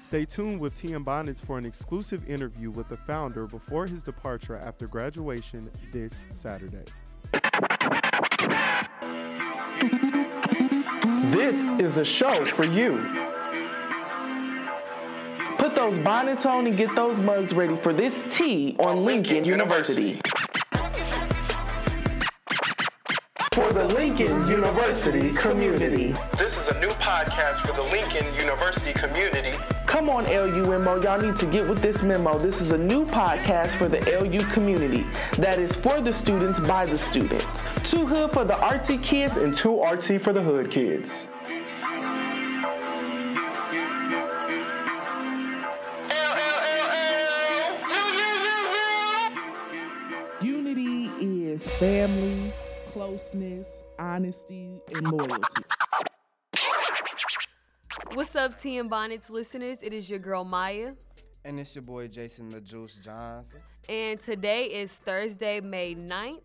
Stay tuned with TM Bonnets for an exclusive interview with the founder before his departure after graduation this Saturday. This is a show for you. Put those bonnets on and get those mugs ready for this tea on Lincoln University. For the Lincoln University community. This is a new podcast for the Lincoln University community. Come on, LUMO, y'all need to get with this memo. This is a new podcast for the LU community that is for the students by the students. Too hood for the artsy kids and too artsy for the hood kids. Unity is family, closeness, honesty, and loyalty. What's up, T and Bonnets listeners? It is your girl Maya, And it's your boy Jason the Juice Johnson. and today is Thursday, May 9th.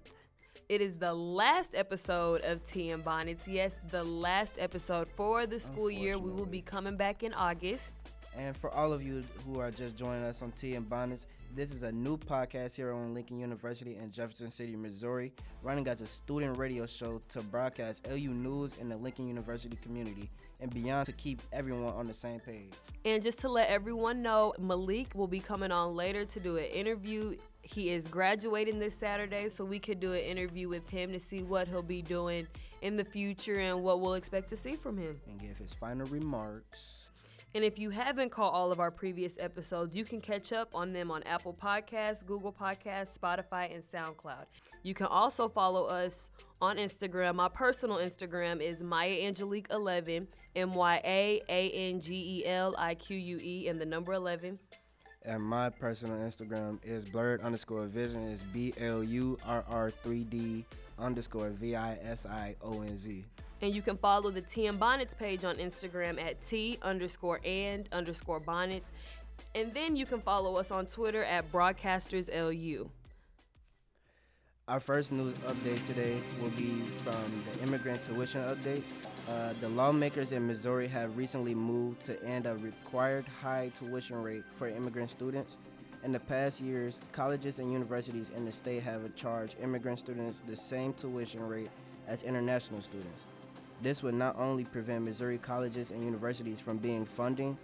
It is the last episode of T and Bonnets. Yes, the last episode for the school year. We will be coming back in August. And for all of you who are just joining us on T and Bonnets, this is a new podcast here on Lincoln University in Jefferson City, Missouri, running as a student radio show to broadcast LU news in the Lincoln University community and beyond to keep everyone on the same page. And just to let everyone know, Malik will be coming on later to do an interview. He is graduating this Saturday, so we could do an interview with him to see what he'll be doing in the future and what we'll expect to see from him. And give his final remarks. And if you haven't caught all of our previous episodes, you can catch up on them on Apple Podcasts, Google Podcasts, Spotify, and SoundCloud. You can also follow us on Instagram. My personal Instagram is Maya Angelique 11, M Y A A N G E L I Q U E, and the number 11. And my personal Instagram is blurred underscore vision is B L U R R 3D underscore V I S I O N Z. And you can follow the T and Bonnets page on Instagram at T underscore and underscore bonnets. And then you can follow us on Twitter at Broadcasters LU. Our first news update today will be from the immigrant tuition update. Uh, the lawmakers in Missouri have recently moved to end a required high tuition rate for immigrant students. In the past years, colleges and universities in the state have charged immigrant students the same tuition rate as international students. This would not only prevent Missouri colleges and universities from being funding,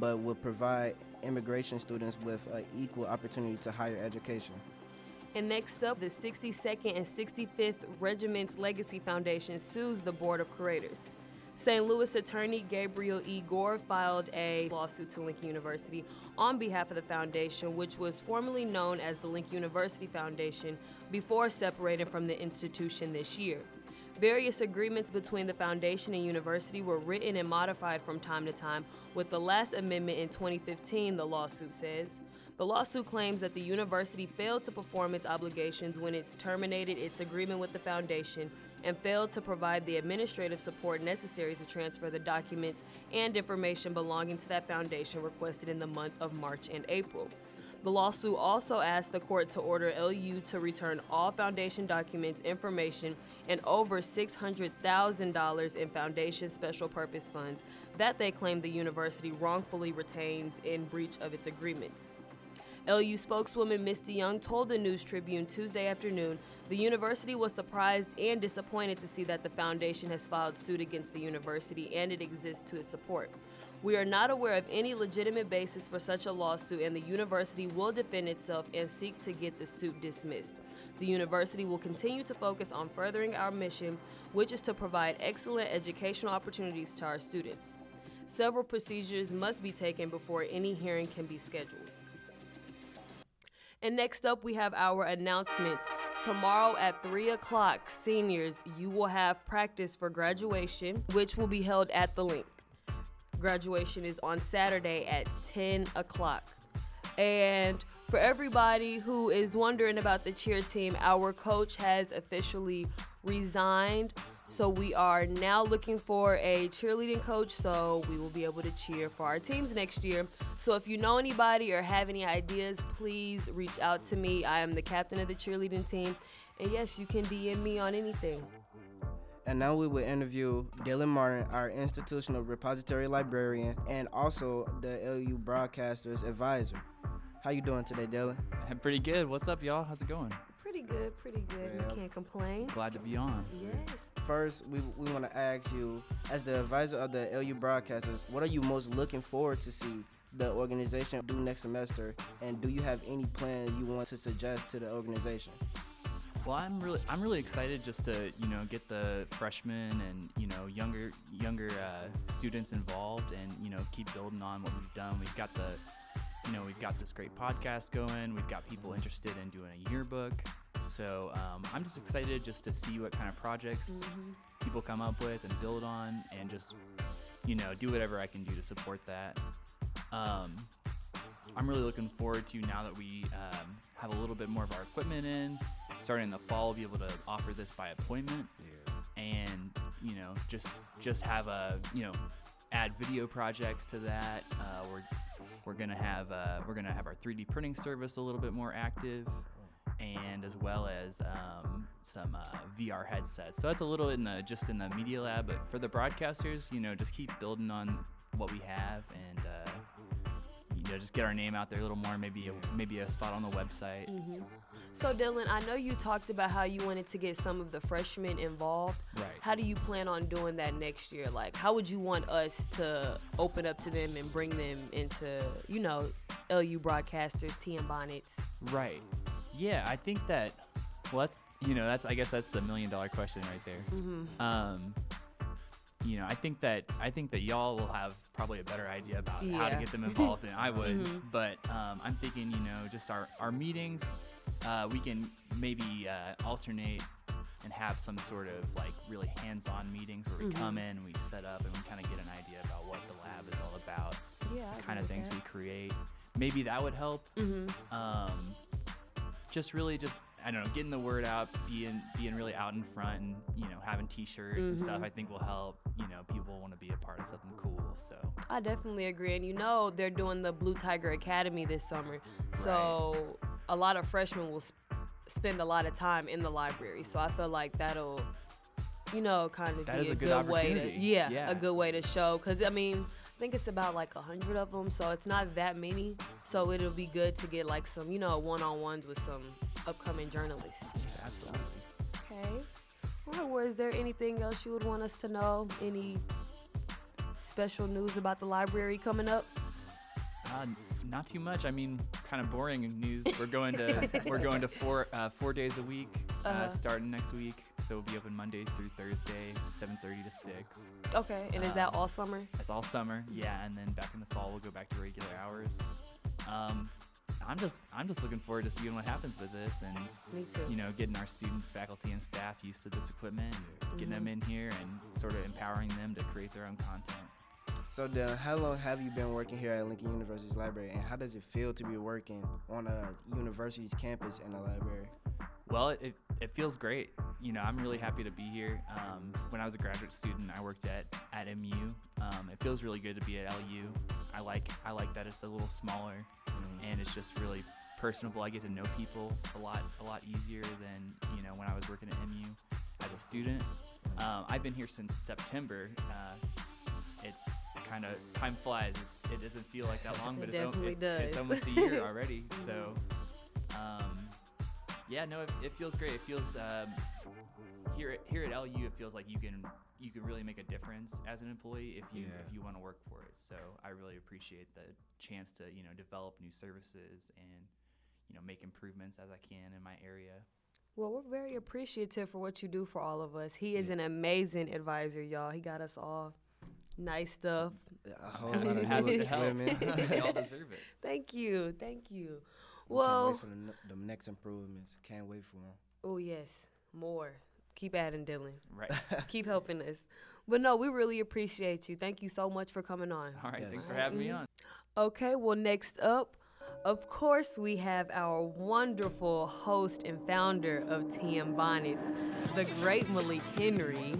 but would provide immigration students with an equal opportunity to higher education. And next up, the 62nd and 65th Regiment's Legacy Foundation sues the Board of Curators. St. Louis attorney Gabriel E. Gore filed a lawsuit to Lincoln University on behalf of the foundation, which was formerly known as the Lincoln University Foundation before separating from the institution this year. Various agreements between the foundation and university were written and modified from time to time, with the last amendment in 2015, the lawsuit says. The lawsuit claims that the university failed to perform its obligations when it terminated its agreement with the foundation and failed to provide the administrative support necessary to transfer the documents and information belonging to that foundation requested in the month of March and April. The lawsuit also asked the court to order LU to return all foundation documents, information, and over $600,000 in foundation special purpose funds that they claim the university wrongfully retains in breach of its agreements. LU spokeswoman Misty Young told the News Tribune Tuesday afternoon the university was surprised and disappointed to see that the foundation has filed suit against the university and it exists to its support. We are not aware of any legitimate basis for such a lawsuit, and the university will defend itself and seek to get the suit dismissed. The university will continue to focus on furthering our mission, which is to provide excellent educational opportunities to our students. Several procedures must be taken before any hearing can be scheduled. And next up, we have our announcements. Tomorrow at 3 o'clock, seniors, you will have practice for graduation, which will be held at the link. Graduation is on Saturday at 10 o'clock. And for everybody who is wondering about the cheer team, our coach has officially resigned. So we are now looking for a cheerleading coach so we will be able to cheer for our teams next year. So if you know anybody or have any ideas, please reach out to me. I am the captain of the cheerleading team. And yes, you can DM me on anything. And now we will interview Dylan Martin, our institutional repository librarian, and also the LU Broadcasters advisor. How you doing today, Dylan? I'm pretty good. What's up, y'all? How's it going? Pretty good, pretty good. Yeah. We can't complain. Glad to be on. Yes. First, we, we want to ask you, as the advisor of the LU Broadcasters, what are you most looking forward to see the organization do next semester? And do you have any plans you want to suggest to the organization? Well, I'm really I'm really excited just to you know get the freshmen and you know younger younger uh, students involved and you know keep building on what we've done. We've got the you know we've got this great podcast going. We've got people interested in doing a yearbook. So um, I'm just excited just to see what kind of projects people come up with and build on, and just you know do whatever I can do to support that. Um, I'm really looking forward to now that we um, have a little bit more of our equipment in. Starting in the fall, we'll be able to offer this by appointment, and you know, just just have a you know, add video projects to that. Uh, we're we're gonna have uh, we're gonna have our 3D printing service a little bit more active, and as well as um, some uh, VR headsets. So that's a little in the just in the media lab, but for the broadcasters, you know, just keep building on what we have and. Uh, you know, just get our name out there a little more. Maybe a, maybe a spot on the website. So Dylan, I know you talked about how you wanted to get some of the freshmen involved. Right. How do you plan on doing that next year? Like, how would you want us to open up to them and bring them into, you know, LU broadcasters, TM Bonnets? Right. Yeah, I think that. Well, that's you know that's I guess that's the million dollar question right there. Um, you know, I think that I think that y'all will have probably a better idea about how to get them involved than I would. But um, I'm thinking, you know, just our our meetings, uh, we can maybe uh, alternate and have some sort of like really hands-on meetings where we come in, and we set up, and we kind of get an idea about what the lab is all about Yeah. Kind of things with we create. Maybe that would help. Um, just really, just I don't know, getting the word out, being being really out in front, and you know, having T-shirts and stuff. Mm-hmm. I think will help. You know, people want to be a part of something cool. So I definitely agree. And you know, they're doing the Blue Tiger Academy this summer. So a lot of freshmen will sp- spend a lot of time in the library. So I feel like that'll, you know, kind of That be a, a good good way to, yeah, Yeah. a good way to show. Because, I mean, think it's about like a 100 of them. So it's not that many. So it'll be good to get like some, you know, one on ones with some upcoming journalists. absolutely. Okay. All right, well, is there anything else you would want us to know? Any special news about the library coming up? Uh, not too much. I mean, kind of boring news. We're going to we're going to four uh, four days a week, uh Uh-huh. starting next week. So we'll be open Monday through Thursday, 7:30 to 6. Okay, and is that all summer? That's all summer, yeah, and then back in the fall we'll go back to regular hours. Um, I'm just I'm just looking forward to seeing what happens with this, and Me too. you know, getting our students, faculty, and staff used to this equipment, getting them in here, and sort of empowering them to create their own content. So, Dylan, how long have you been working here at Lincoln University's library, and how does it feel to be working on a university's campus in a library? Well, it, it feels great. You know, I'm really happy to be here. Um, when I was a graduate student, I worked at, at MU. Um, it feels really good to be at LU. I like I like that it's a little smaller, and it's just really personable. I get to know people a lot a lot easier than you know when I was working at MU as a student. Um, I've been here since September. Uh, it's kind of time flies. It's, it doesn't feel like that long, It but it's, al- definitely it's, it's almost a year already. So, um, yeah, no, it, it feels great. It feels um, here at, here at LU, it feels like you can you can really make a difference as an employee if you Yeah. if you want to work for it. So I really appreciate the chance to you know develop new services and you know make improvements as I can in my area. Well, we're very appreciative for what you do for all of us. He is an amazing advisor, y'all. He got us all nice stuff. A whole lot of happy new to Y'all deserve it. Thank you, thank you. We can't Well, wait for the, n- the next improvements. Can't wait for them. oh yes, more. Keep adding, Dylan. Right. Keep helping us. But no, we really appreciate you. Thank you so much for coming on. All right. Yes. Thanks for having me mm-hmm. on. Okay, well, next up, of course, we have our wonderful host and founder of TM Bonnets, the great Malik Henry.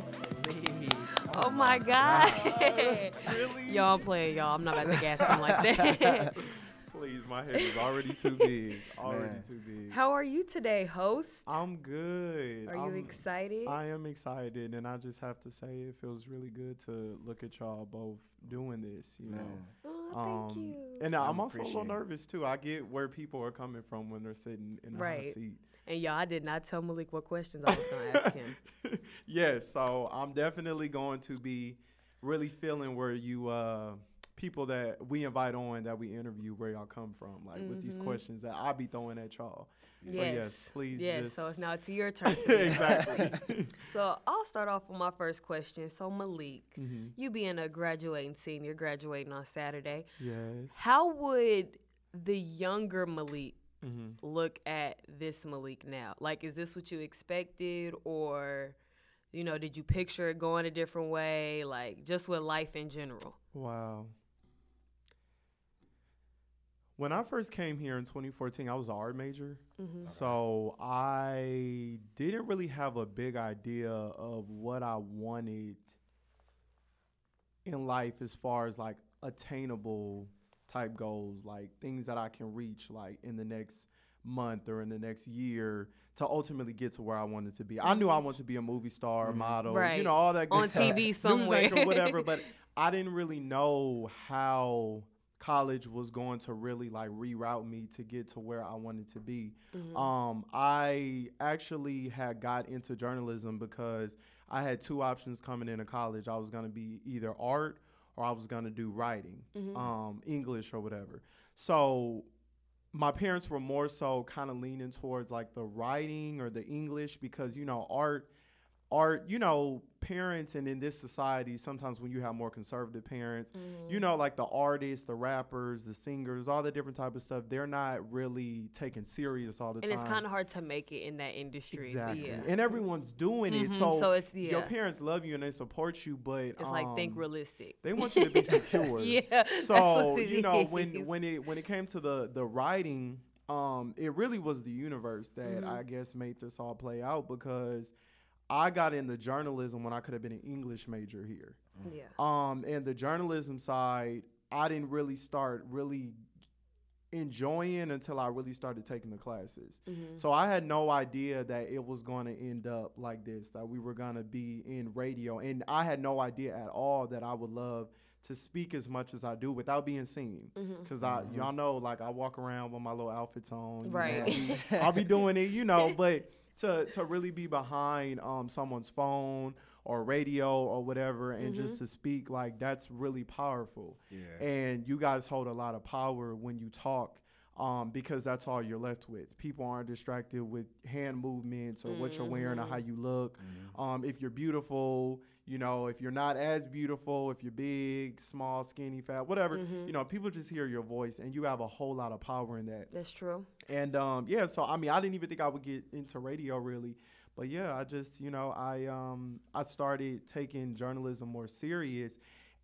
Oh my God. Really? y'all, I'm playing, y'all. I'm not about to gas him like that. Please, My head is already too big. Already Man. too big. How are you today, host? I'm good. Are you I'm- excited? I am excited, and I just have to say it feels really good to look at y'all both doing this. You know. Man. oh, Um, thank you. And I'm I'm also a little nervous too. I get where people are coming from when they're sitting in the hot Right. seat. And y'all, I did not tell Malik what questions I was going to ask him. yes, so I'm definitely going to be really feeling where you uh people that we invite on that we interview where y'all come from, like with these Mhm. questions that I'll be throwing at y'all. So yes. yes, please Yes, just so it's now to your turn to exactly. So I'll start off with my first question. So Malik, Mhm. you being a graduating senior, graduating on Saturday, Yes. how would the younger Malik hmm look at this Malik now? Like, is this what you expected, or you know, did you picture it going a different way? Like, just with life in general. Wow. When I first came here in 2014, I was an art major. Mm-hmm. So I didn't really have a big idea of what I wanted in life as far as like attainable type goals, like things that I can reach like in the next month or in the next year to ultimately get to where I wanted to be. I knew I wanted to be a movie star, model, you know, all that good On stuff. TV News somewhere. anchor, whatever, but I didn't really know how college was going to really like reroute me to get to where I wanted to be. Um, I actually had got into journalism because I had two options coming into college. I was going to be either art or I was going to do writing, um, English or whatever. So my parents were more so kind of leaning towards like the writing or the English because you know art art you know parents and in this society sometimes when you have more conservative parents you know like the artists the rappers the singers all the different type of stuff they're not really taken serious all the time. And it's kind of hard to make it in that industry. exactly Yeah. and everyone's doing it Mhm, so, so it's- your parents love you and they support you but it's like think um, realistic. they want you to be secure yeah. so you know when is. when it when it came to the the writing um it really was the universe that Mm-hmm. i guess made this all play out because i got into journalism when i could have been an english major here yeah. um and the journalism side i didn't really start really enjoying until i really started taking the classes Mm-hmm. so i had no idea that it was going to end up like this that we were going to be in radio and i had no idea at all that i would love to speak as much as i do without being seen Mm-hmm. because i y'all know like i walk around with my little outfits on you know, Right. I'll be- I'll be doing it, you know, but to to really be behind um someone's phone or radio or whatever and Mm-hmm. just to speak like that's really powerful. Yeah. And you guys hold a lot of power when you talk. Um, because that's all you're left with. People aren't distracted with hand movements or what you're wearing or how you look. Um, if you're beautiful, you know, if you're not as beautiful, if you're big, small, skinny, fat, whatever, you know, people just hear your voice and you have a whole lot of power in that. That's true. And um, yeah, so I mean, I didn't even think I would get into radio really, but yeah, I just you know I um I started taking journalism more serious,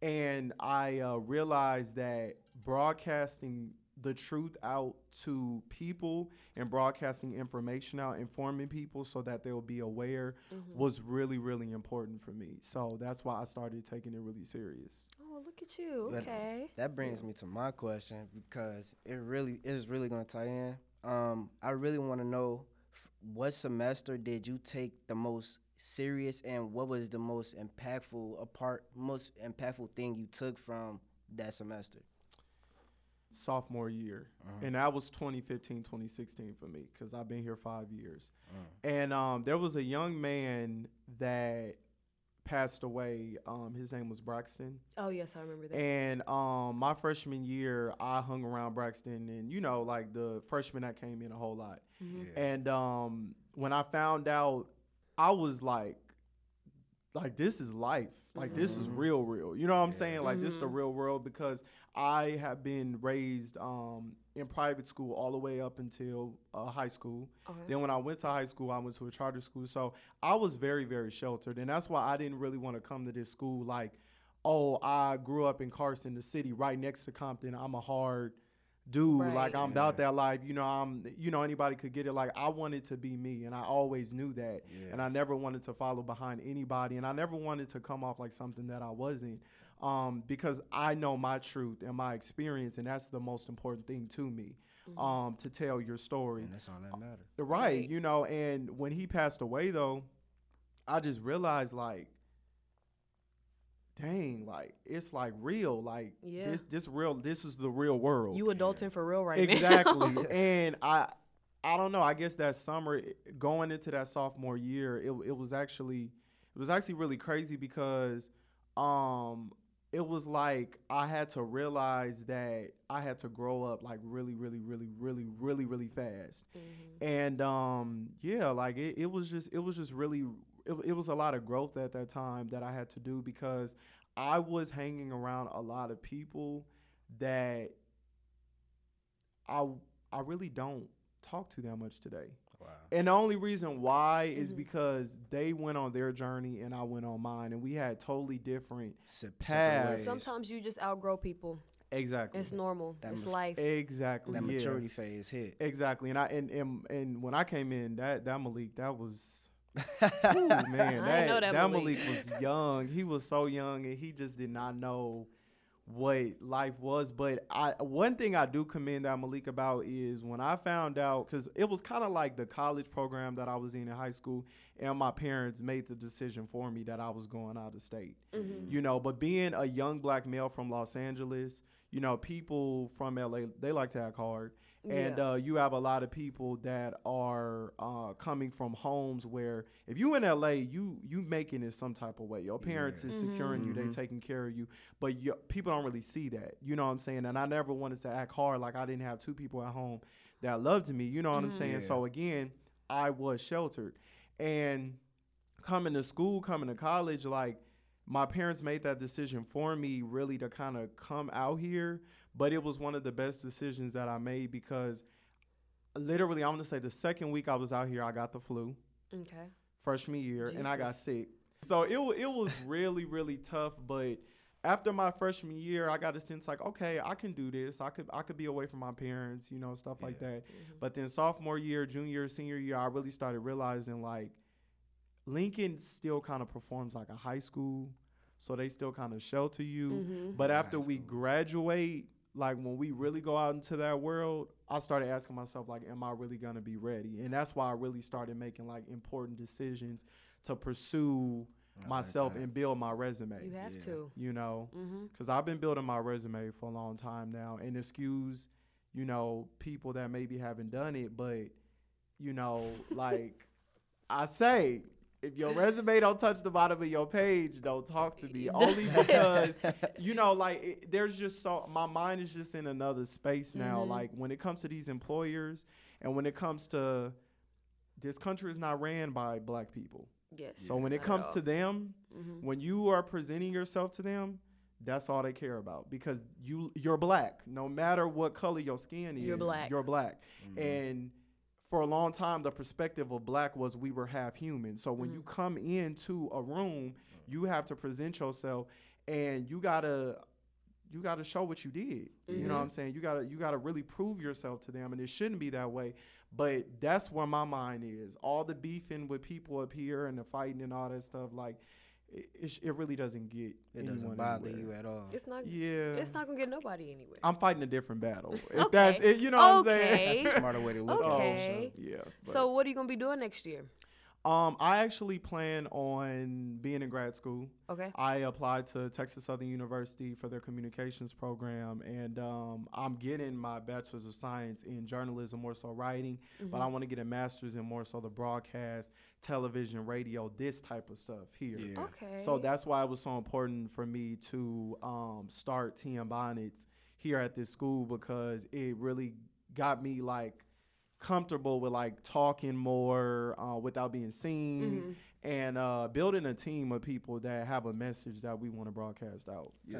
and I uh, realized that broadcasting the truth out to people and broadcasting information out, informing people so that they'll be aware was really really important for me. So that's why I started taking it really serious. Oh, look at you. But Okay. That brings me to my question because it really it is really going to tie in. Um, I really want to know f- what semester did you take the most serious, and what was the most impactful apart, most impactful thing you took from that semester? Sophomore year. And that was 2015 2016 for me because i've been here five years. And um, there was a young man that passed away um, his name was braxton. Oh yes, I remember that. and um, my freshman year i hung around braxton and you know like the freshmen that came in a whole lot. And um, when i found out i was like like this is life. Like this is real real. You know what i'm saying? Like this is the real world because i have been raised um, in private school all the way up until uh, high school. Then when i went to high school i went to a charter school. So i was very very sheltered. And that's why i didn't really want to come to this school like oh i grew up in carson the city right next to compton. I'm a hard dude like i'm about that life you know i'm you know anybody could get it like i wanted to be me and i always knew that and i never wanted to follow behind anybody and i never wanted to come off like something that i wasn't um, because I know my truth and my experience, and that's the most important thing to me, um, to tell your story. And that's all that matters. Right, Right. you know, and when he passed away though, I just realized like dang, like it's like real, like Yeah. this this real this is the real world. You adulting for real right now. exactly. and I I don't know, I guess that summer going into that sophomore year, it it was actually it was actually really crazy because um it was like I had to realize that I had to grow up like really, really, really, really, really, really fast. And um, yeah, like it, it was just it was just really it, it was a lot of growth at that time that I had to do because I was hanging around a lot of people that I I really don't talk to that much today. Wow. And the only reason why is mm-hmm. because they went on their journey and I went on mine, and we had totally different. Sep- Pass. separate ways. Sometimes you just outgrow people. Exactly. It's normal. That it's maf- life. exactly. that yeah. maturity phase hit. Exactly, and I and, and and when I came in, that that Malik, that was, ooh, man, that, know that that Malik. Malik was young. He was so young, and he just did not know what life was. But I one thing I do commend that Malik about is when I found out, because it was kind of like the college program that I was in in high school, and my parents made the decision for me that I was going out of state. Mm-hmm. You know, but being a young black male from Los Angeles, you know, people from LA they like to act hard. And Yeah. uh, you have a lot of people that are uh, coming from homes where if you in LA, you you making it some type of way. Your parents is securing you, they taking care of you, but you, people don't really see that. You know what I'm saying? And I never wanted to act hard like I didn't have two people at home that loved me. You know what I'm saying? So again, I was sheltered, and coming to school, coming to college, like my parents made that decision for me really to kind of come out here, but it was one of the best decisions that I made because literally, I'm gonna say the second week I was out here, I got the flu okay. freshman year, and I got sick. So it it was really really tough, but after my freshman year, I got a sense like, okay, I can do this. I could I could be away from my parents, you know, stuff like that. But then sophomore year, junior, senior year, I really started realizing like Lincoln still kind of performs like a high school, so they still kind of shelter you. Mm-hmm. But after we graduate, like when we really go out into that world, I started asking myself like, am I really gonna be ready? And that's why I really started making like important decisions to pursue myself and build my resume You have to. you know, Mm-hmm. because I've been building my resume for a long time now, and excuse, you know, people that maybe haven't done it, but you know, like I say, if your resume don't touch the bottom of your page, don't talk to me. Only because you know, like it, there's just so my mind is just in another space now. Mm-hmm. Like when it comes to these employers, and when it comes to this country is not ran by black people. Yes. So when it comes to them, Mm-hmm. when you are presenting yourself to them, that's all they care about because you you're black. No matter what color your skin is, You're black. You're black. And for a long time, the perspective of black was we were half human. So when you Mm. come into a room, you have to present yourself, and you gotta you gotta show what you did. You Mm-hmm. know what I'm saying? You gotta you gotta really prove yourself to them, and it shouldn't be that way. But that's where my mind is. All the beefing with people up here and the fighting and all that stuff, like it, it, really doesn't get It anyone doesn't bother anywhere. you at all. it's not. Yeah, It's not gonna get nobody anywhere. I'm fighting a different battle. If Okay. that's it, you know what I'm saying? That's a smarter way to look at it. Okay. so. yeah. but- so what are you gonna be doing next year? Um, I actually plan on being in grad school. Okay. I applied to Texas Southern University for their communications program, and um, I'm getting my bachelor's of science in journalism, more so writing, but I want to get a master's in more so the broadcast, television, radio, this type of stuff here. Yeah. Okay. So that's why it was so important for me to um, start TM Bonnets here at this school because it really got me like comfortable with like talking more uh, without being seen and uh, building a team of people that have a message that we want to broadcast out. Yeah.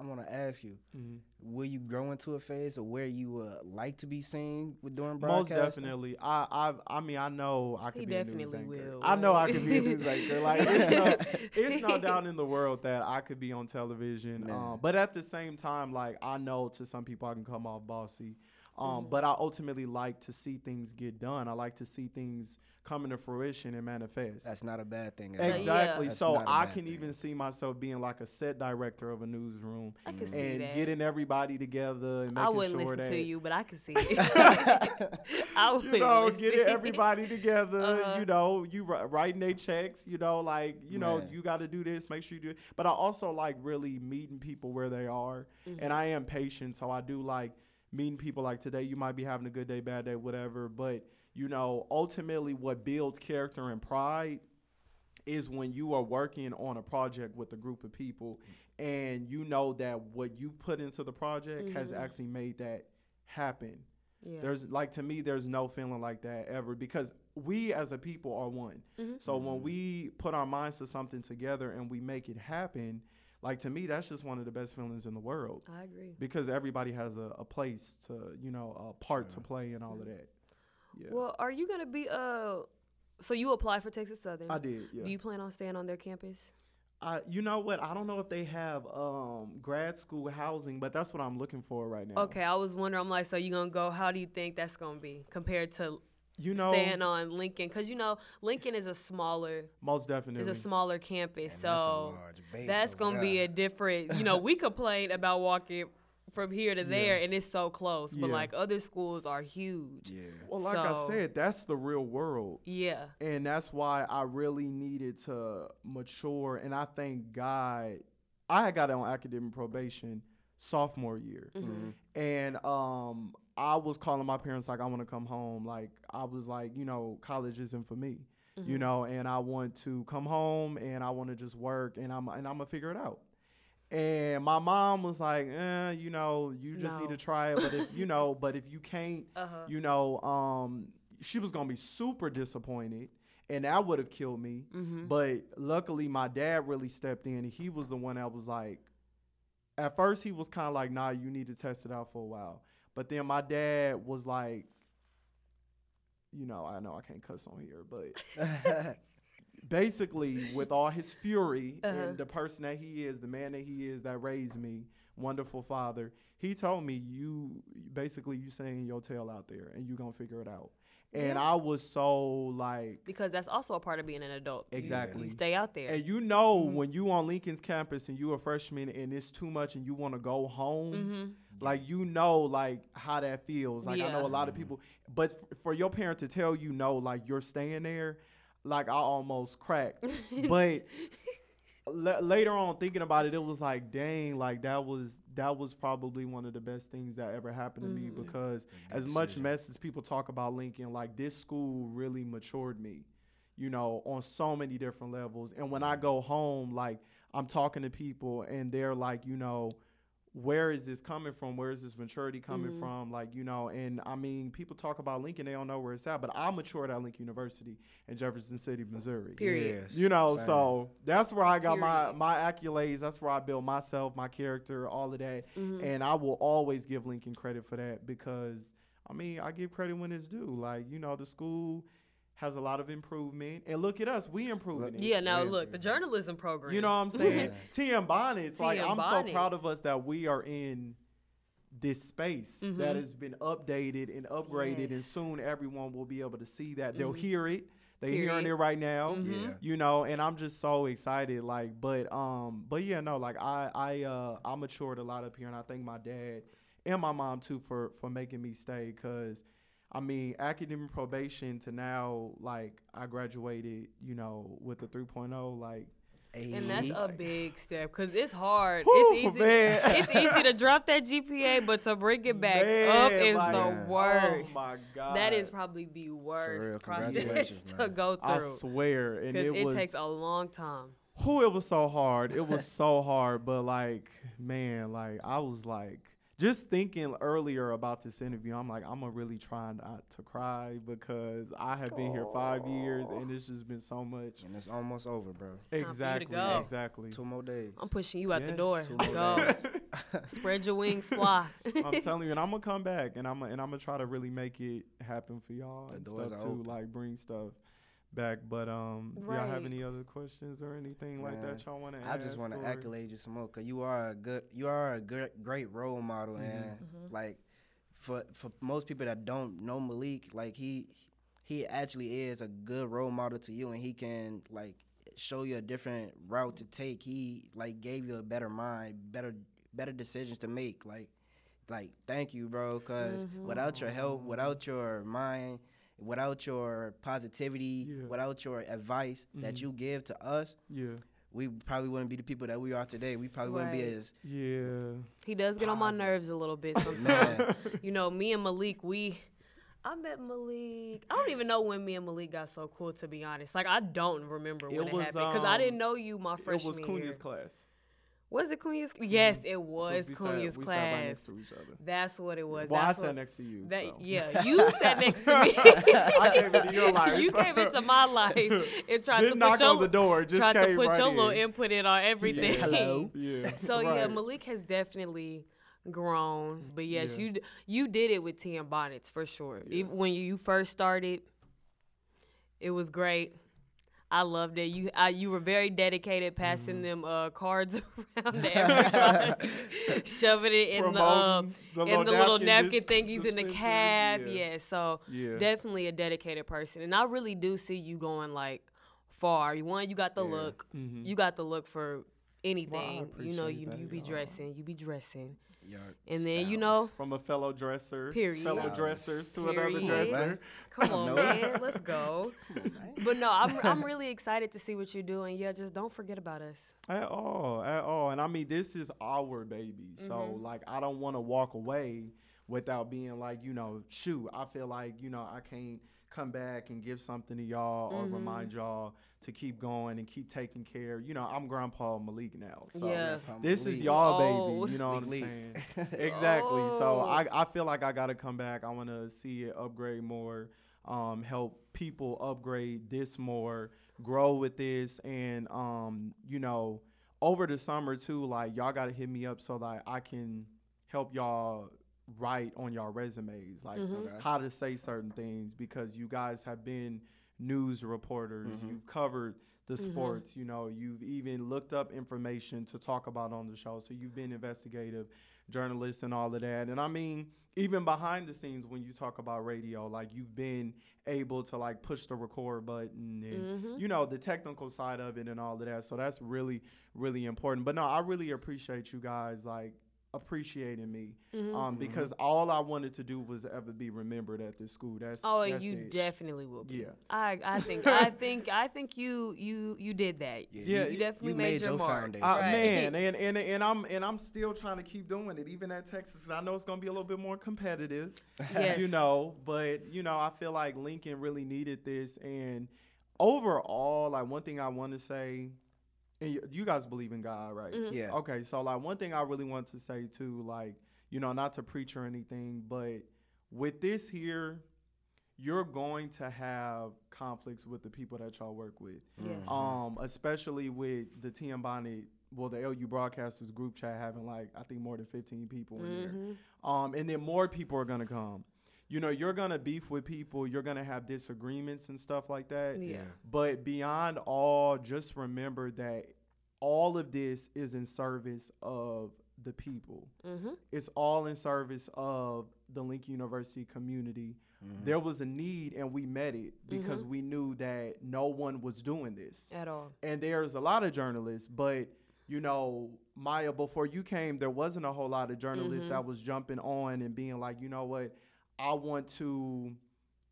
I want to ask you, Mhm. will you grow into a phase of where you would like to be seen with doing Most definitely. I, I I mean I know I could He be a news definitely anchor. will, I know I could be a news anchor. Like it's no, it's no doubt in the world that I could be on television. Man. Um, but at the same time, like I know to some people I can come off bossy. Um, Mm-hmm. but I ultimately like to see things get done. I like to see things come into fruition and manifest. That's not a bad thing. at all. Yeah. Exactly. So not a I bad can thing. even see myself being like a set director of a newsroom I can see and that. getting everybody together and making I wouldn't sure listen that to you, but I can see it. I wouldn't you know, listen. getting everybody together. Uh-huh. You know, you writing their checks. You know, like you know, Man. you got to do this. Make sure you do. it. But I also like really meeting people where they are, and I am patient, so I do like meeting people. Like today, you might be having a good day, bad day, whatever. But you know, ultimately, what builds character and pride is when you are working on a project with a group of people and you know that what you put into the project has mm-hmm. actually made that happen. Yeah. There's like to me, there's no feeling like that ever because we as a people are one. Mm-hmm. So when mm-hmm. we put our minds to something together and we make it happen, like to me, that's just one of the best feelings in the world I agree. because everybody has a, a place to, you know, a part to play and all of that. Yeah, Well, are you gonna be uh? So you applied for Texas Southern. I did. Yeah. Do you plan on staying on their campus? I, you know what? I don't know if they have um, grad school housing, but that's what I'm looking for right now. Okay, I was wondering. I'm like, so you gonna go? How do you think that's gonna be compared to You know, staying on Lincoln? Because you know Lincoln is a smaller most definitely. is a smaller campus, And so large that's gonna be a different. You know, we complain about walking from here to there, and it's so close, but Yeah. like other schools are huge. Yeah. well, like I said, that's the real world. Yeah. and that's why I really needed to mature. And I thank God I had got on academic probation sophomore year, and um, I was calling my parents like I want to come home. Like I was like, you know, college isn't for me, you know, and I want to come home and I want to just work and I'm and I'm gonna figure it out. And my mom was like, eh, you know, you just need to try it. But if you know, but if you can't, Uh-huh. you know, um, she was gonna be super disappointed, and that would have killed me. Mm-hmm. But luckily, my dad really stepped in. and He was the one that was like, at first he was kind of like, nah, you need to test it out for a while. But then my dad was like, you know, I know I can't cuss on here, but basically with all his fury Uh-huh. and the person that he is, the man that he is that raised me, wonderful father, he told me you basically you saying your tail out there and you gonna figure it out. And Yeah. I was so like Because that's also a part of being an adult. Exactly. You, stay out there. and you know Mm-hmm. when you on Lincoln's campus and you a freshman and it's too much and you want to go home, Mm-hmm. like you know like how that feels. Like I know a lot of people, but f- for your parent to tell you no, like you're staying there, like I almost cracked. but la- later on thinking about it, it was like dang, like that was that was probably one of the best things that ever happened to me mm. because as much mess as people talk about Lincoln, like this school really matured me you know, on so many different levels. And when I go home, like I'm talking to people and they're like, you know, where is this coming from? Where is this maturity coming Mm-hmm. from? Like, you know, and I mean, people talk about Lincoln, they don't know where it's at, but I matured at Lincoln University in Jefferson City, Missouri. Period. Yes, You know, same. so that's where I got my my accolades. That's where I built myself, my character, all of that. Mm-hmm. And I will always give Lincoln credit for that because I mean, I give credit when it's due. Like, you know, the school has a lot of improvement. And look at us, we improving it. yeah. Now Yeah. look, the journalism program. You know what I'm saying? TM Bonnets, like I'm so proud of us that we are in this space that has been updated and upgraded, and Mm-hmm. Yes. Mm-hmm. soon everyone will be able to see that. They'll hear it. They hearing Period. it right now. Yeah. You know, and I'm just so excited. Like, but um, but yeah, no, like I I uh I matured a lot up here, and I thank my dad and my mom too for for making me stay. Cause I mean, academic probation to now, like I graduated, you know, with a 3.0, like And that's a big step because it's hard. Whew, it's easy. man. It's easy to drop that GPA, but to bring it back up is like, the oh worst. Oh my god, that is probably the worst process congratulations, to man. go I swear, and it, it, was takes a long time. who it was so hard. It was so hard, but like man, like I was like just thinking earlier about this interview, I'm like, I'm gonna really try not to cry because I have been here five years and it's just been so much. And it's almost over, bro. time for you to Exactly, go. exactly. Two more days. I'm pushing you out the door. Two more Go. days. Spread your wings, fly. I'm telling you, and I'm gonna come back, and I'm and I'm gonna try to really make it happen for y'all The and stuff are too, open. like bring stuff back. But um, do y'all have any other questions or anything like Man, that y'all want to I ask? just want to accolade you some more, cause you are a good, you are a good, great role model, Mhm. and Mm-hmm. like for for most people that don't know Malik, like he he actually is a good role model to you, and he can like show you a different route to take. He like gave you a better mind, better better decisions to make. Like like thank you, bro, because Mm-hmm. without your help, without your mind. Without your positivity, Yeah. without your advice that Mhm. you give to us, Yeah, we probably wouldn't be the people that we are today. We probably wouldn't be as yeah. He does get on my nerves a little bit sometimes. you know, me and Malik, we. I met Malik. I don't even know when me and Malik got so cool. To be honest, like I don't remember It when it, was, happened because I um, didn't know you my freshman. It was year. Cunha's class. Was it Cunha's? Mm-hmm. Yes, it was we Cunha's sat, we sat right class. next to each other. That's what it was. Well, I That's sat what, next to you. that, so. Yeah, you sat next to me. I came into your life. you came into my life and tried Didn't to put knock your on the door. Just tried to put right your little input in on everything. hello. Yeah. So yeah, Malik has definitely grown, but yes, Yeah. you you did it with T and Bonnets for sure. Yeah. Even when you first started, it was great. I loved it. You I, you were very dedicated, passing Mm-hmm. them uh, cards around to everybody, shoving it in the um, Promoting in the little napkin thingies in the cab. yeah. Yeah. so Yeah. definitely a dedicated person, and I really do see you going like far. You one, you got the Yeah. look. Mhm. You got the look for anything. you know, you you be dressing, you be dressing, your and then you know, From a fellow dresser, Period. fellow Styles. dressers to another Period. dresser. come on, man, let's go. But no, I'm I'm really excited to see what you're doing. Yeah, just don't forget about us. At all, at all. And I mean, this is our baby. So, Mm-hmm. like, I don't want to walk away without being like, you know, shoot, I feel like, you know, I can't come back and give something to y'all Mm-hmm. or remind y'all to keep going and keep taking care. You know, I'm Grandpa Malik now. So, Yeah. this is y'all Oh. baby. You know what I'm saying? exactly. So, Oh. I, I feel like I got to come back. I want to see it upgrade more, um, help people upgrade this more, grow with this. And, um, you know, over the summer too, like y'all gotta hit me up so that I can help y'all write on y'all resumes, like mm-hmm. Okay. how to say certain things because you guys have been news reporters, mm-hmm. you've covered the mm-hmm. sports, you know, you've even looked up information to talk about on the show. So you've been investigative journalists and all of that. And I mean, even behind the scenes when you talk about radio, like you've been able to like push the record button and you know the technical side of it and all of that. So that's really really important. But no, I really appreciate you guys like appreciating me Mm-hmm. um because all I wanted to do was ever be remembered at this school. That's Oh, and that's you it. definitely will be. Yeah. I I think I think I think you you you did that. Yeah, you, you definitely you made, made your, your mark. foundation. Uh, Right. Man, and, and and I'm and I'm still trying to keep doing it, even at Texas. I know it's gonna be a little bit more competitive, Yes. you know. But you know, I feel like Lincoln really needed this, and overall, like one thing I want to say, and you, you guys believe in God, right? Mm-hmm. Yeah. Okay, so like one thing I really want to say too, like you know, not to preach or anything, but with this here, you're going to have conflicts with the people that y'all work with Yes. um, especially with the TM Bonnet, well, the LU broadcasters group chat having like I think more than 15 people in Mm-hmm. there, um, and then more people are gonna come. You know, you're gonna beef with people, you're gonna have disagreements and stuff like that. Yeah. But beyond all, just remember that all of this is in service of the people. Mm-hmm. It's all in service of the Lincoln University community. Mm-hmm. There was a need, and we met it because mm-hmm. we knew that no one was doing this At all. and there's a lot of journalists, but you know, Maya, before you came, there wasn't a whole lot of journalists mm-hmm. that was jumping on and being like, you know what, I want to,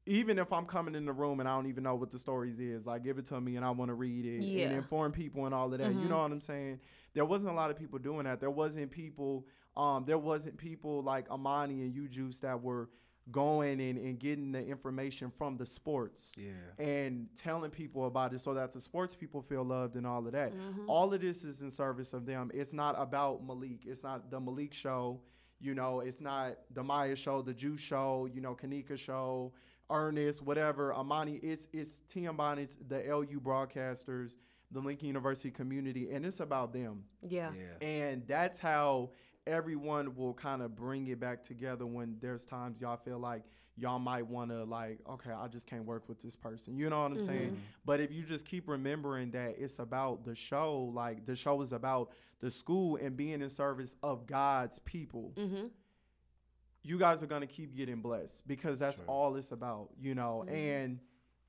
even if I'm coming in the room and I don't even know what the stories is, like give it to me and I want to read it Yeah. and inform people and all of that. You know what I'm saying? There wasn't a lot of people doing that. There wasn't people, um, there wasn't people like Amani and you Juice that were going and, and getting the information from the sports Yeah. and telling people about it so that the sports people feel loved and all of that. Mm-hmm. All of this is in service of them. It's not about Malik. It's not the Malik show. You know, it's not the Maya show, the Juice show, you know, Kanika show, Ernest, whatever. Amani, it's it's TM Bonnets, the LU broadcasters, the Lincoln University community, and it's about them. Yeah. Yeah. And that's how everyone will kind of bring it back together when there's times y'all feel like y'all might want to like okay i just can't work with this person you know what i'm saying but if you just keep remembering that it's about the show like the show is about the school and being in service of god's people Mm-hmm. you guys are going to keep getting blessed because that's Sure. all it's about you know and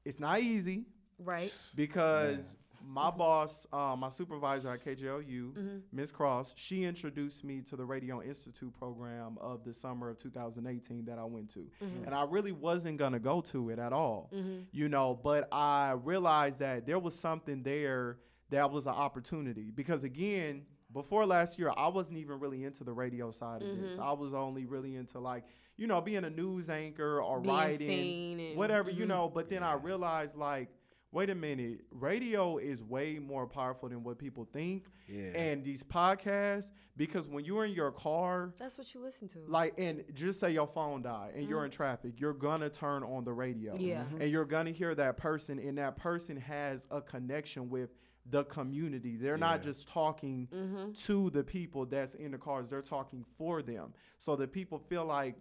it's not easy Right. because my boss, uh, my supervisor at KJLU, Mm-hmm. Miss Cross, she introduced me to the Radio Institute program of the summer of 2018 that I went to, Mm-hmm. and I really wasn't gonna go to it at all, you know. But I realized that there was something there that was an opportunity because again. Before last year, I wasn't even really into the radio side of Mm-hmm. this. I was only really into like, you know, being a news anchor or Being writing, and- whatever, you mhm. know. But then I realized like, wait a minute, radio is way more powerful than what people think. Yeah. And these podcasts, because when you're in your car, That's what you listen to. like, and just say your phone died and you're in traffic, you're gonna turn on the radio. Mm-hmm. Yeah. And you're gonna hear that person, and that person has a connection with the community. They're not just talking Mm-hmm. to the people that's in the cars, they're talking for them. So that people feel like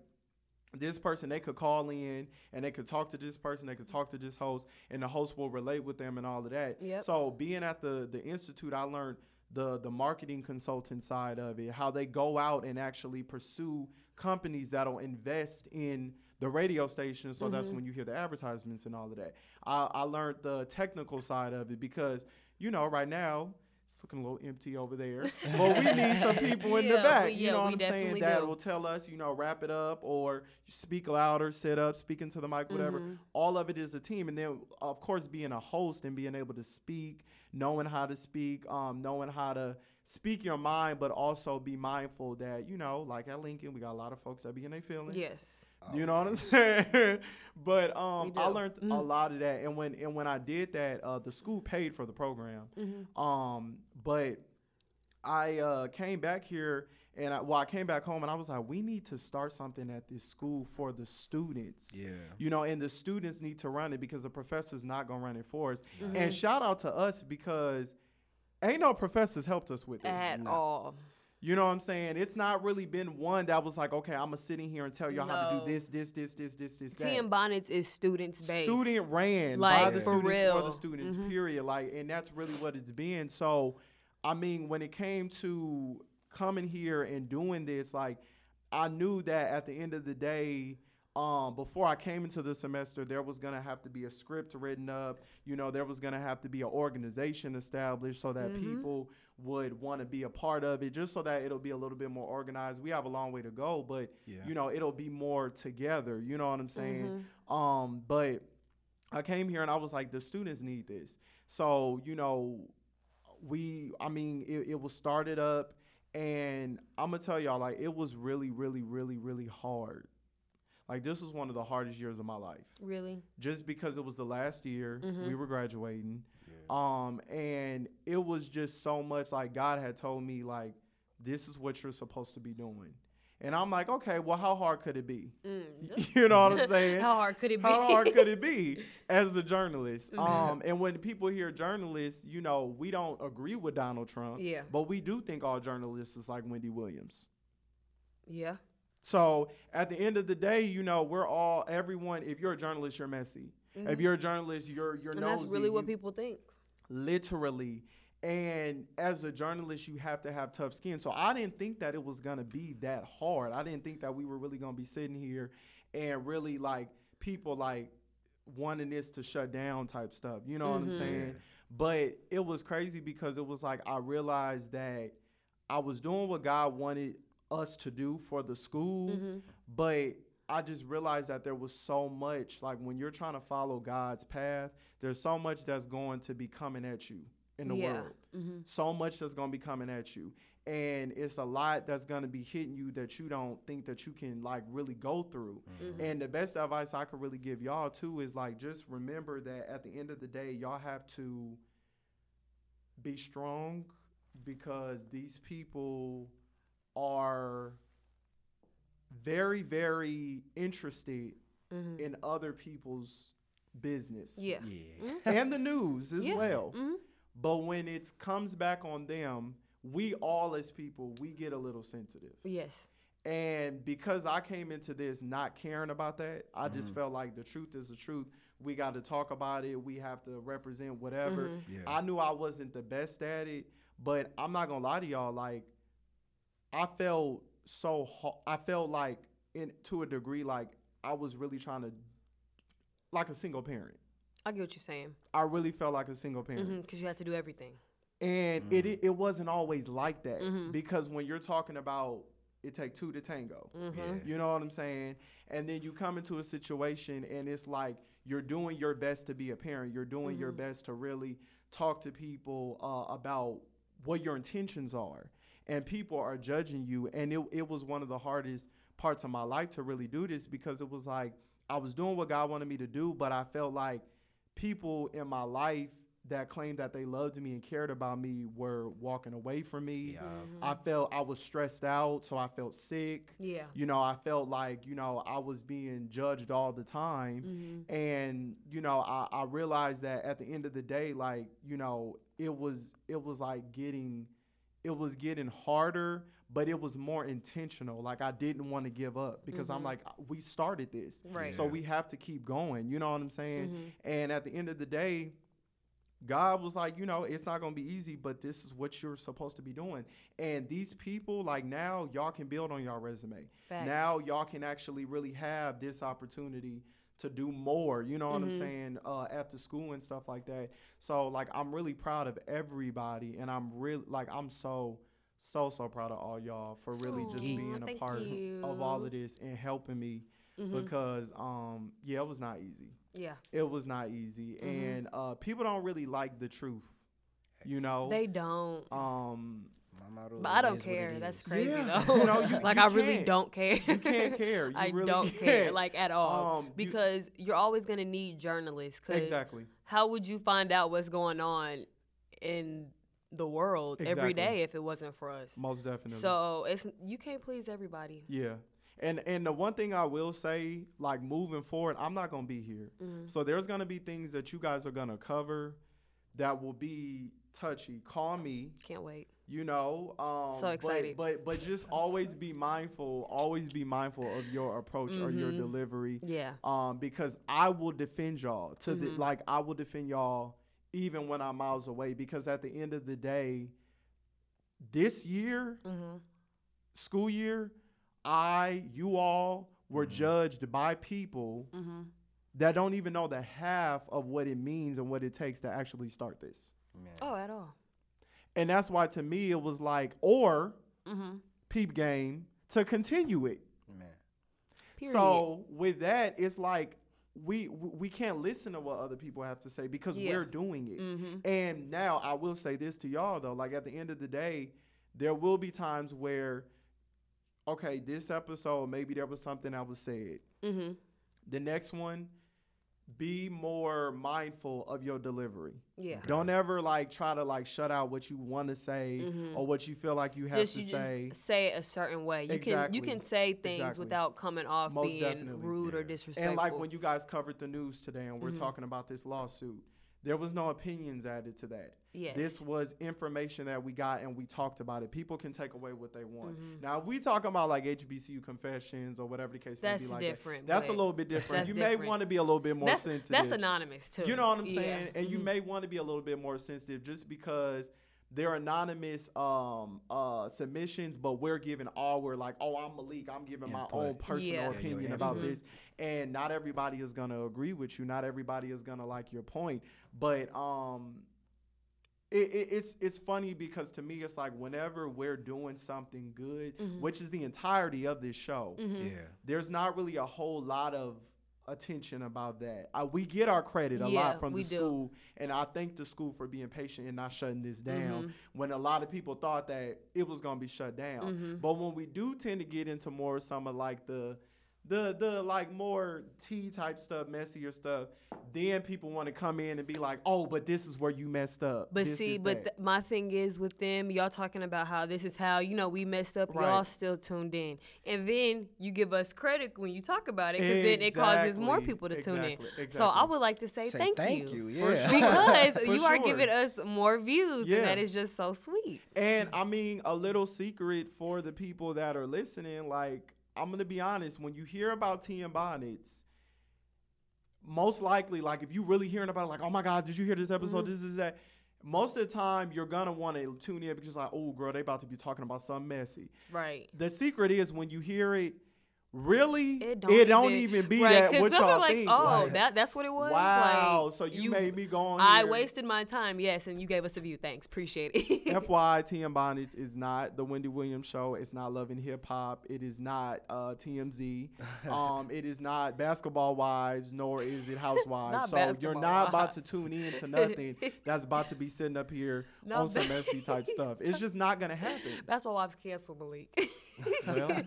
this person they could call in and they could talk to this person, they could talk to this host, and the host will relate with them and all of that. Yep. So being at the the institute, I learned the the marketing consultant side of it, how they go out and actually pursue companies that'll invest in the radio station. So that's mm-hmm. when you hear the advertisements and all of that. I, I learned the technical side of it because you know right now. It's looking a little empty over there. well, we need some people in the back. we- you know what I'm saying? That do. will tell us, you know, wrap it up or speak louder, sit up, speak into the mic, whatever. Mm-hmm. All of it is a team. And then, of course, being a host and being able to speak, knowing how to speak, um, knowing how to speak your mind, but also be mindful that, you know, like at Lincoln, we got a lot of folks that be in their feelings. yes. You know what I'm saying? but um, We I do. learned a lot of that, and when and when I did that, uh, the school paid for the program. Mm-hmm. Um, but I uh, came back here, and I, well, I came back home, and I was like, we need to start something at this school for the students. Yeah. You know, and the students need to run it because the professor's not gonna run it for us. Mm-hmm. And shout out to us because ain't no professors helped us with this. At all. You know what I'm saying? It's not really been one that was like, okay, I'm gonna sit in here and tell y'all how to do this, this, this, this, this, this, that. TM Bonnets is students based. Student ran by the for students for the students, period. Like, and that's really what it's been. So, I mean, when it came to coming here and doing this, like, I knew that at the end of the day, um, before I came into the semester, there was gonna have to be a script written up. You know, there was gonna have to be an organization established so that people would want to be a part of it, just so that it'll be a little bit more organized. We have a long way to go, but Yeah. you know, it'll be more together. You know what I'm saying? Um, but I came here and I was like, the students need this. So, you know, we, I mean, it, it was started up and I'm gonna tell y'all, like, it was really, really, really, really hard. Like, this was one of the hardest years of my life Really? just because it was the last year Mm-hmm. we were graduating. Um, and it was just so much like God had told me, like, this is what you're supposed to be doing. And I'm like, okay, well, how hard could it be? you know what I'm saying? Mm. How hard could it be? How hard could it be as a journalist? Mm-hmm. Um, and when people hear journalists, you know, we don't agree with Donald Trump. Yeah. But we do think all journalists is like Wendy Williams. Yeah. So at the end of the day, you know, we're all everyone. If you're a journalist, you're messy. If you're a journalist, you're you're Mm-hmm. And that's really what people think. Literally. And as a journalist, you have to have tough skin. So I didn't think that it was gonna be that hard. I didn't think that we were really gonna be sitting here and really like people like wanting this to shut down type stuff. You know what I'm mm-hmm. saying? But it was crazy because it was like I realized that I was doing what God wanted us to do for the school, mm-hmm. but I just realized that there was so much like when you're trying to follow God's path, there's so much that's going to be coming at you in the Yeah. world. Mm-hmm. So much that's going to be coming at you. And it's a lot that's going to be hitting you that you don't think that you can like really go through. Mm-hmm. And the best advice I could really give y'all too is like just remember that at the end of the day, y'all have to be strong because these people are very very interested mm-hmm. in other people's business Yeah. Yeah. Mm-hmm. and the news as Yeah. well. Mhm. But when it comes back on them, we all as people, we get a little sensitive. Yes. And because I came into this not caring about that, I just mm-hmm. felt like the truth is the truth. We got to talk about it. We have to represent whatever. Yeah. I knew I wasn't the best at it, but I'm not gonna lie to y'all. Like, I felt so. Ho- I felt like, in to a degree, like I was really trying to, like a single parent. I get what you're saying. I really felt like a single parent. Because you had to do everything. And it, it it wasn't always like that Mhm. because when you're talking about it take two to tango. Mm-hmm. Yeah. You know what I'm saying? And then you come into a situation and it's like you're doing your best to be a parent. You're doing your best to really talk to people uh, about what your intentions are. And people are judging you. And it, it was one of the hardest parts of my life to really do this because it was like I was doing what God wanted me to do, but I felt like people in my life that claimed that they loved me and cared about me were walking away from me. Yeah. I felt I was stressed out, so I felt sick. Yeah. You know, I felt like, you know, I was being judged all the time. Mm-hmm. And, you know, I, I realized that at the end of the day, like, you know, it was it was like getting it was getting harder, but it was more intentional. Like I didn't want to give up because I'm mm-hmm. like, uh, we started this. Right. So we have to keep going. You know what I'm saying? Mm-hmm. And at the end of the day, God was like, you know, it's not gonna be easy, but this is what you're supposed to be doing. And these people, like now, y'all can build on y'all resume. Facts. Now y'all can actually really have this opportunity to do more. You know what I'm saying? Uh, the school and stuff like that. So like, I'm really proud of everybody, and I'm really like, I'm so. So so proud of all y'all for really just being a part of all of this and helping me Mm-hmm. because um yeah it was not easy Yeah. it was not easy Mm-hmm. and uh people don't really like the truth you know They don't. um My motto But I don't care. That's crazy Yeah. though. You know, you- like you I really can't. don't care. You can't care. You I really don't care, can't. like at all, Um, because you're always gonna need journalists. 'cause exactly How would you find out what's going on in the world every Exactly. day if it wasn't for us? most definitely So it's you can't please everybody. yeah and and the one thing i will say like moving forward i'm not gonna be here Mm-hmm. so there's gonna be things that you guys are gonna cover that will be touchy call me Can't wait. You know um So but- excited. but but, just always be mindful always be mindful of your approach or your Mhm. delivery Yeah. um because i will defend y'all to the Mhm. like i will defend y'all even when i'm miles away because at the end of the day this year Mm-hmm. school year i you all were judged by people Mm-hmm. that don't even know the half of what it means and what it takes to actually start this Man. Oh, at all. And that's why to me it was like or Mm-hmm. peep game to continue it. Man. Period. So with that, it's like we we we can't listen to what other people have to say because Yeah. we're doing it. Mm-hmm. And now I will say this to y'all though, like at the end of the day, there will be times where okay, this episode maybe there was something I was said. Mm-hmm. The next one be more mindful of your delivery. Yeah. Don't ever like try to like shut out what you want to say Mhm. or what you feel like you have Just to you say. just say it a certain way. You can Exactly. you can say things Exactly. without coming off Most being definitely. rude or disrespectful. And like when you guys covered the news today and we're Mhm. talking about this lawsuit, there was no opinions added to that. yes. This was information that we got and we talked about it. People can take away what they want. Mhm. Now, if we talking about like HBCU confessions or whatever the case That's may be like different, that, that's a little bit different. you may want to be a little bit more that's, sensitive. that's anonymous too. You know what I'm Yeah. saying? And you Mhm. may want to be a little bit more sensitive just because they're anonymous um, uh, submissions, but we're giving all we're like, oh, I'm Malik, I'm giving my own personal Yeah. Yeah, opinion input. about Mhm. this. And not everybody is gonna agree with you. Not everybody is gonna like your point. But um it, it, it's it's funny because to me it's like whenever we're doing something good, Mhm. which is the entirety of this show, Mhm. Yeah. there's not really a whole lot of attention about that. Uh, we get our credit a Yeah, lot from the do. school, and I thank the school for being patient and not shutting this down Mhm. when a lot of people thought that it was going to be shut down. Mhm. But when we do tend to get into more some of like the the the like more tea type stuff, messier stuff, then people want to come in and be like, "Oh, but this is where you messed up." But This, see, this, but th- my thing is with them, y'all talking about how this is how you know we messed up. Y'all still tuned in, and then you give us credit when you talk about it, because then it causes more people to tune in. exactly, So I would like to say, Say thank, thank you, you. Yeah. because For you are giving us more views, Yeah. and that is just so sweet. And I mean, a little secret for the people that are listening, like, I'm gonna be honest, when you hear about tea and bonnets, most likely, like if you really hearing about it, like, oh my God, did you hear this episode? Mm-hmm. This is that. Most of the time, you're gonna want to tune in because, like, oh, girl, they about to be talking about something messy. Right. The secret is when you hear it, really, It it don't, don't, even, be right, that 'cause what y'all like, think. Oh, like, that that's what it was. wow. Like, so you, made me go on. I here. wasted my time, yes, and you gave us a view. Thanks, appreciate it. FYI, TM and Bonnets is not the Wendy Williams show. It's not Love & Hip Hop. It is not uh, TMZ. Um, it is not Basketball Wives, nor is it Housewives. Not so you're Basketball not about to tune in to nothing that's about to be sitting up here Not on some messy type stuff. It's just not gonna happen. That's why wives cancel Malik. Well,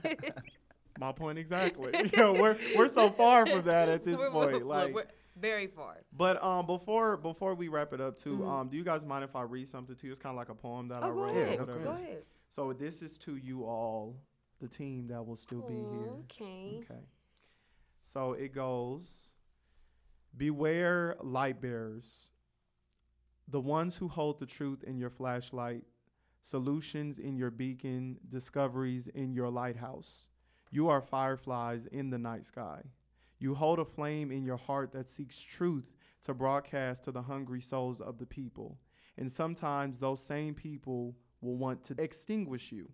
my point exactly. you know, we're we're so far from that at this We're- we're- point. Like, we're very far. but um, before before we wrap it up too, um, do you guys mind if I read something to you? It's kind of like a poem that I Mm-hmm. Oh, go wrote. ahead. go. Go ahead. So this is to you all, the team that will still be here. Okay. Okay. So it goes Beware light bearers, the ones who hold the truth in your flashlight, solutions in your beacon, discoveries in your lighthouse. You are fireflies in the night sky. You hold a flame in your heart that seeks truth to broadcast to the hungry souls of the people. And sometimes those same people will want to extinguish you.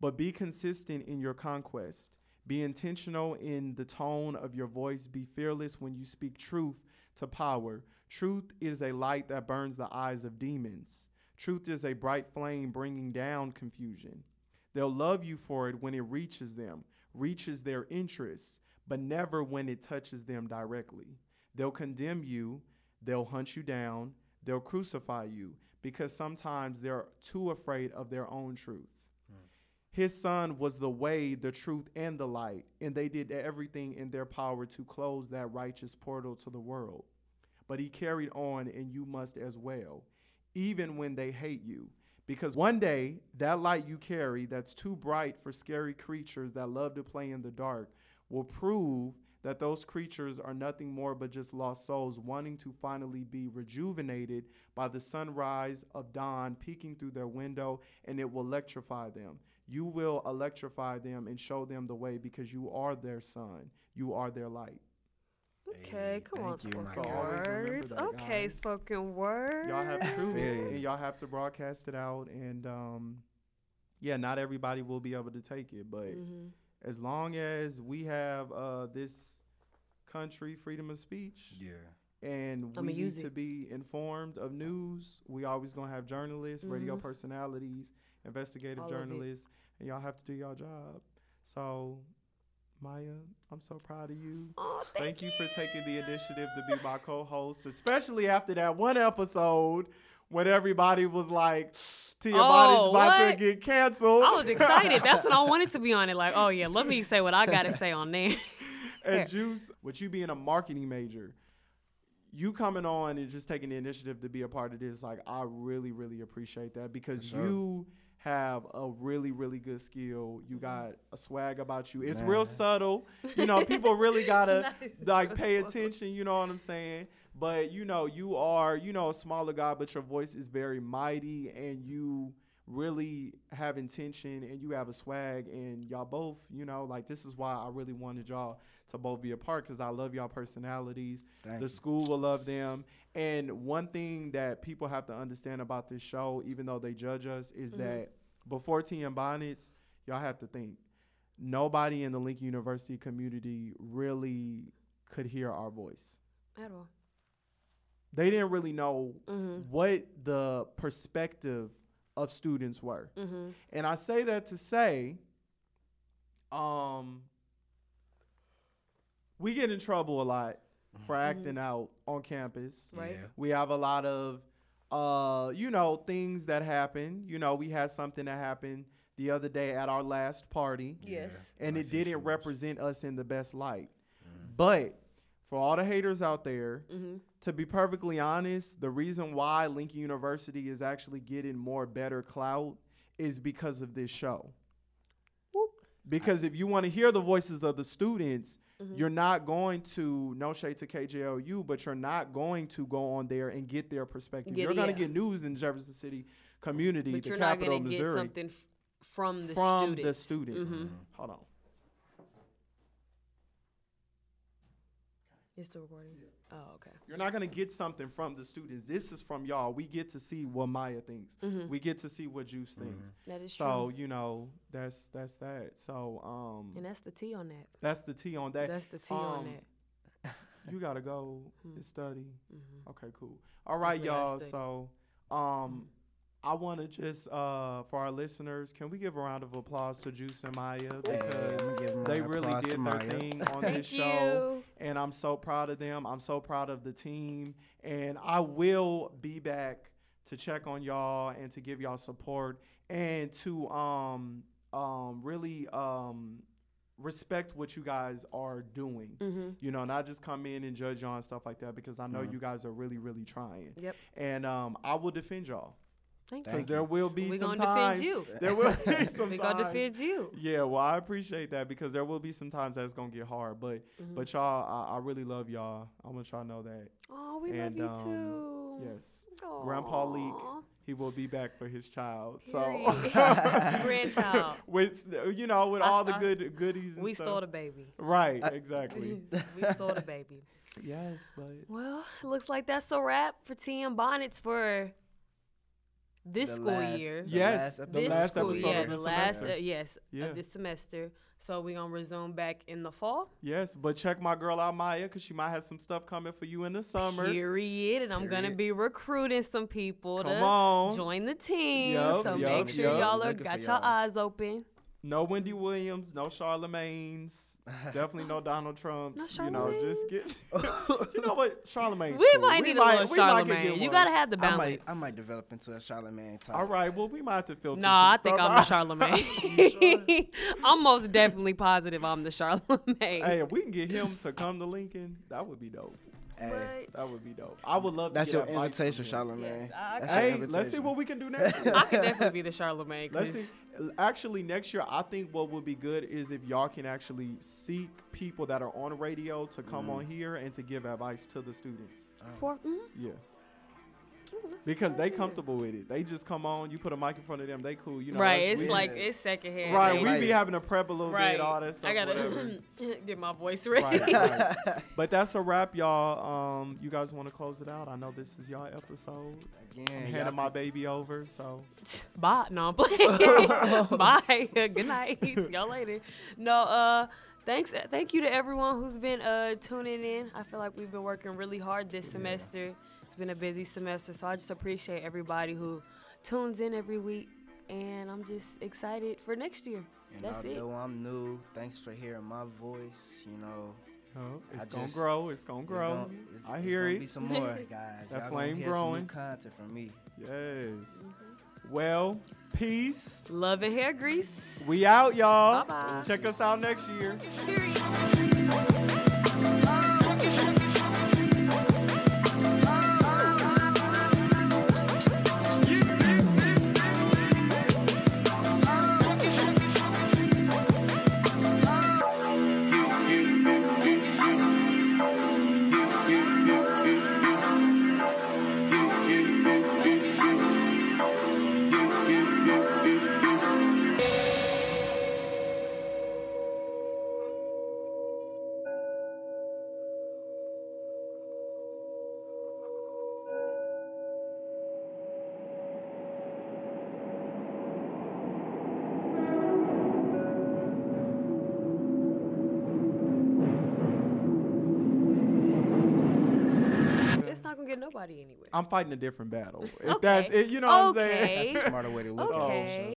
But be consistent in your conquest. Be intentional in the tone of your voice. Be fearless when you speak truth to power. Truth is a light that burns the eyes of demons. Truth is a bright flame bringing down confusion. They'll love you for it when it reaches them, reaches their interests, but never when it touches them directly. They'll condemn you, they'll hunt you down, they'll crucify you because sometimes they're too afraid of their own truth. His son was the way, the truth, and the light, and they did everything in their power to close that righteous portal to the world. But he carried on, and you must as well, even when they hate you. Because one day, that light you carry that's too bright for scary creatures that love to play in the dark will prove that those creatures are nothing more but just lost souls wanting to finally be rejuvenated by the sunrise of dawn peeking through their window, and it will electrify them. You will electrify them and show them the way because you are their sun. You are their light. Okay, Hey, come on, thank you, spoken guy. Always remember words. that, Okay, guys. spoken words. Y'all have truth, you. and y'all have to broadcast it out. And um, yeah, not everybody will be able to take it, but Mhm. as long as we have uh, this country freedom of speech, Yeah. and I'ma we need use to be informed of news. We always gonna have journalists, radio Mhm. personalities, investigative All journalists, and y'all have to do your job. So, Maya, I'm so proud of you. Oh, Thank you for taking the initiative to be my co-host, especially after that one episode when everybody was like, "Tia oh, Body's Oh, about to get canceled." I was excited. That's what I wanted to be on it. Like, oh yeah, let me say what I gotta say on there. and Yeah. Juice, with you being a marketing major, you coming on and just taking the initiative to be a part of this, like I really, really appreciate that because sure. you have a really, really good skill. Mm-hmm. You got a swag about you. It's Man. real subtle. You know, people really gotta like pay attention. You know what I'm saying? But you know, you are you know a smaller guy, but your voice is very mighty, and you really have intention, and you have a swag, and y'all both, you know, like this is why I really wanted y'all to both be a part because I love y'all personalities. Thank the you. school will love them. And one thing that people have to understand about this show, even though they judge us, is Mm-hmm. that before Tea and Bonnets, y'all have to think nobody in the Lincoln University community really could hear our voice. At all. They didn't really know Mhm. what the perspective of students were. Mhm. And I say that to say, um, we get in trouble a lot for acting out on campus. Right. Yeah. We have a lot of, uh, you know, things that happen. You know, we had something that happened the other day at our last party, Yes. and it didn't represent us in the best light. But for all the haters out there, Mm-hmm. to be perfectly honest, the reason why Lincoln University is actually getting more better clout is because of this show. Whoop. Because if you want to hear the voices of the students, Mm-hmm. you're not going to no shade to KJLU, but you're not going to go on there and get their perspective. Get- you're going to yeah. get news in Jefferson City community, But the capital of get Missouri, something f- from the from students. the students. Mhm. Hold on. It's still recording. Oh, okay. You're not gonna get something from the students. This is from y'all. We get to see what Maya thinks. Mhm. We get to see what Juice thinks. That is So true. So, you know that's that's that. So um, And that's the T on that. that's the T on that. That's the T on Um, that. You gotta go Hmm. and study. Mhm. Okay, cool. All right, y'all. So um, I want to just uh for our listeners, can we give a round of applause to Juice and Maya because I'ma they really did their Maya. thing on Thank this show. You. and I'm so proud of them. I'm so proud of the team, and I will be back to check on y'all and to give y'all support and to um um really um respect what you guys are doing. Mm-hmm. You know, not just come in and judge y'all and stuff like that because I know you guys are really really trying. Yep. And um I will defend y'all Thank because you. there will be We some gonna defend times you. there will be some We gonna times- defend you. yeah, well, I appreciate that because there will be some times that's gonna get hard, but Mm-hmm. but y'all, I, I really love y'all. I want y'all to know that. Oh, we And, love you um, too. Yes, Grandpa Leek. He will be back for his child. Period. So Grandchild. with you know with I all the saw- good goodies. And We stuff. stole the baby. Right, exactly. we stole the baby. yes, but Well, it looks like that's a wrap for TM Bonnets for this The school last- year. Yes, the episode. this last school episode year, of the the last semester. uh, yes Yeah. of this semester. So we gonna resume back in the fall. yes, but check my girl out Maya because she might have some stuff coming for you in the summer. Period. And I'm gonna be recruiting some people Come to on. join the team. Yup, so yup, make sure yup. y'all are Looking for got your y'all. eyes open. No Wendy Williams, no Charlemagne's, definitely no Donald Trump's. No you know, just get. you know what, Charlemagne's We cool. might need a little we might could Charlemagne. get You one. gotta have the balance. I might, I might develop into a Charlemagne type. All right, well, we might have to filter. Nah, I think stuff I'm the. Charlemagne. I'm most definitely positive I'm the Charlemagne. Hey, if we can get him to come to Lincoln, that would be dope. Hey, But That would be dope. I would love that's to your get advice invitation. Charlemagne. Yes, I- That's your Hey, let's see what we can do next year. I could definitely be the Charlemagne. Let's 'cause- see. Actually, next year, I think what would be good is if y'all can actually seek people that are on radio to come on here and to give advice to the students. For, mhm. Yeah. Because they comfortable with it. They just come on, you put a mic in front of them, they cool. You know, right, it's we- like it's secondhand. right. They- We be having to prep a little right. bit, all that stuff. I gotta get my voice ready. right, right. But that's a wrap, y'all. Um, you guys want to close it out? I know this is y'all episode. Again, I'm handing my baby over, so Bye. No, I'm playing. Bye. Good night. Y'all later. No, uh, thanks. Thank you to everyone who's been uh tuning in. I feel like we've been working really hard this semester. It's been a busy semester, so I just appreciate everybody who tunes in every week, and I'm just excited for next year. And That's it. I'm new, thanks for hearing my voice. You know, oh, it's I gonna just- grow. It's gonna it's grow. gonna- it's- I it's hear gonna it. Be some more guys. That Y'all flame hear some new growing. content from me. Yes. Mm-hmm. Well, peace. Love and hair grease. We out, y'all. Bye-bye. Check us out next year. I'm fighting a different battle. If Okay. that's it, you know what I'm saying? That's a smarter way to look at it. Okay.